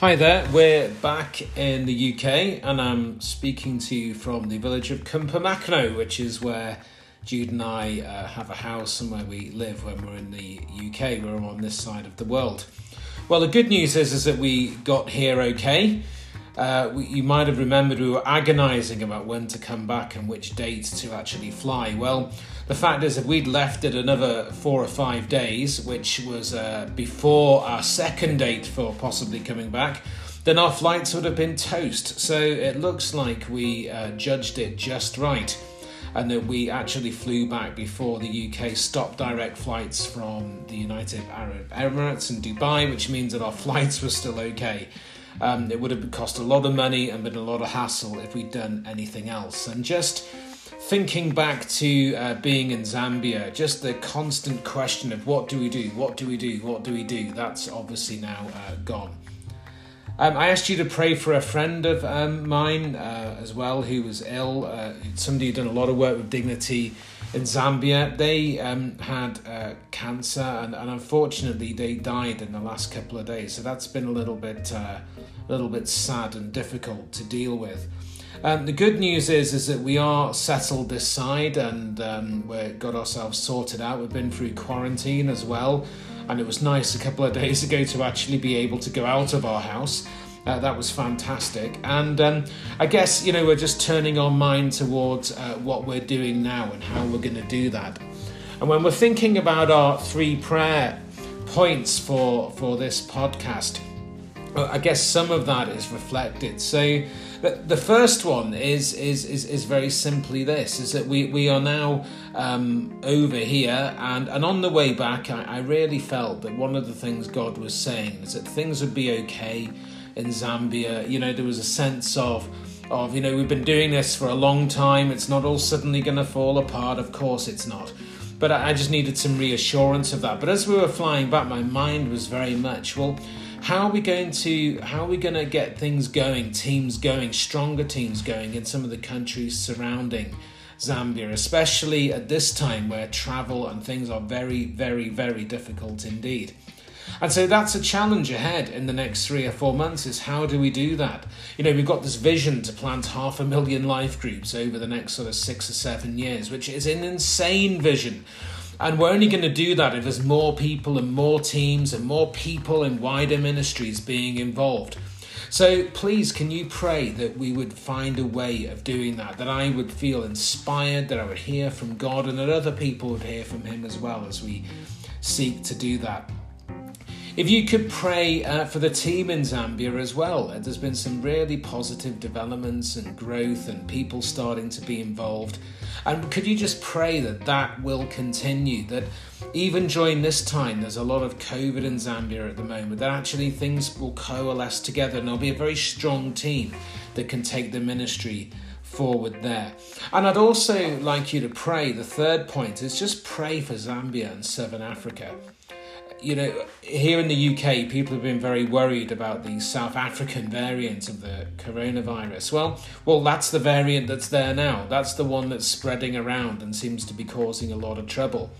Hi there, we're back in the UK and I'm speaking to you from the village of Cwmpymakno, which is where Jude and I uh, have a house and where we live when we're in the UK. We're on this side of the world. Well, the good news is, is that we got here okay. Uh, you might have remembered we were agonising about when to come back and which date to actually fly. Well, the fact is, if we'd left it another four or five days, which was uh, before our second date for possibly coming back, then our flights would have been toast. So it looks like we uh, judged it just right and that we actually flew back before the UK stopped direct flights from the United Arab Emirates and Dubai, which means that our flights were still okay. Um, it would have cost a lot of money and been a lot of hassle if we'd done anything else. And just thinking back to uh, being in Zambia, just the constant question of what do we do, what do we do, what do we do, that's obviously now uh, gone. Um, I asked you to pray for a friend of um, mine uh, as well who was ill, uh, somebody who'd done a lot of work with dignity in Zambia. They um, had uh, cancer and, and, unfortunately they died in the last couple of days. So that's been a little bit, uh, a little bit sad and difficult to deal with. Um, the good news is is that we are settled this side and um, we got ourselves sorted out. We've been through quarantine as well, and it was nice a couple of days ago to actually be able to go out of our house. Uh, that was fantastic, and um, I guess you know we're just turning our mind towards uh, what we're doing now and how we're going to do that. And when we're thinking about our three prayer points for for this podcast, I guess some of that is reflected. So the first one is is is, is very simply this: is that we we are now um, over here, and and on the way back, I, I really felt that one of the things God was saying is that things would be okay in Zambia. You know, there was a sense of of you know we've been doing this for a long time. It's not all suddenly going to fall apart. Of course, it's not. But I, I just needed some reassurance of that. But as we were flying back, my mind was very much well how are we going to how are we going to get things going teams going stronger teams going in some of the countries surrounding Zambia especially at this time where travel and things are very very very difficult indeed and so that's a challenge ahead in the next three or four months is how do we do that? You know, we've got this vision to plant half a million life groups over the next sort of six or seven years, which is an insane vision. And we're only going to do that if there's more people and more teams and more people and wider ministries being involved. So please, can you pray that we would find a way of doing that, that I would feel inspired, that I would hear from God, and that other people would hear from Him as well as we seek to do that. If you could pray uh, for the team in Zambia as well, there's been some really positive developments and growth and people starting to be involved. And could you just pray that that will continue? That even during this time, there's a lot of COVID in Zambia at the moment, that actually things will coalesce together and there'll be a very strong team that can take the ministry forward there. And I'd also like you to pray. The third point is just pray for Zambia and Southern Africa you know, here in the UK, people have been very worried about the South African variant of the coronavirus. Well, well, that's the variant that's there now. That's the one that's spreading around and seems to be causing a lot of trouble.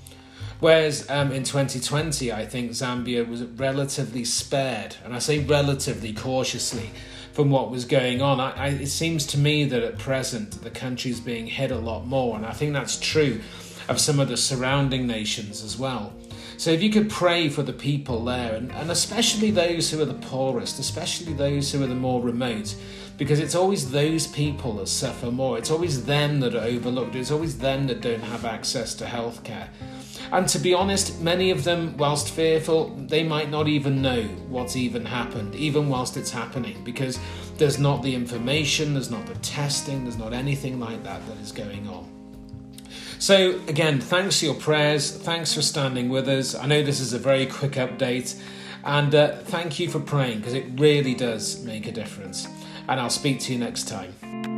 Whereas um, in 2020, I think Zambia was relatively spared, and I say relatively cautiously from what was going on. I, I, it seems to me that at present the country is being hit a lot more, and I think that's true of some of the surrounding nations as well. So if you could pray for the people there, and, and especially those who are the poorest, especially those who are the more remote, because it's always those people that suffer more. It's always them that are overlooked. It's always them that don't have access to healthcare. And to be honest, many of them, whilst fearful, they might not even know what's even happened, even whilst it's happening, because there's not the information, there's not the testing, there's not anything like that that is going on. So, again, thanks for your prayers. Thanks for standing with us. I know this is a very quick update. And uh, thank you for praying because it really does make a difference. And I'll speak to you next time.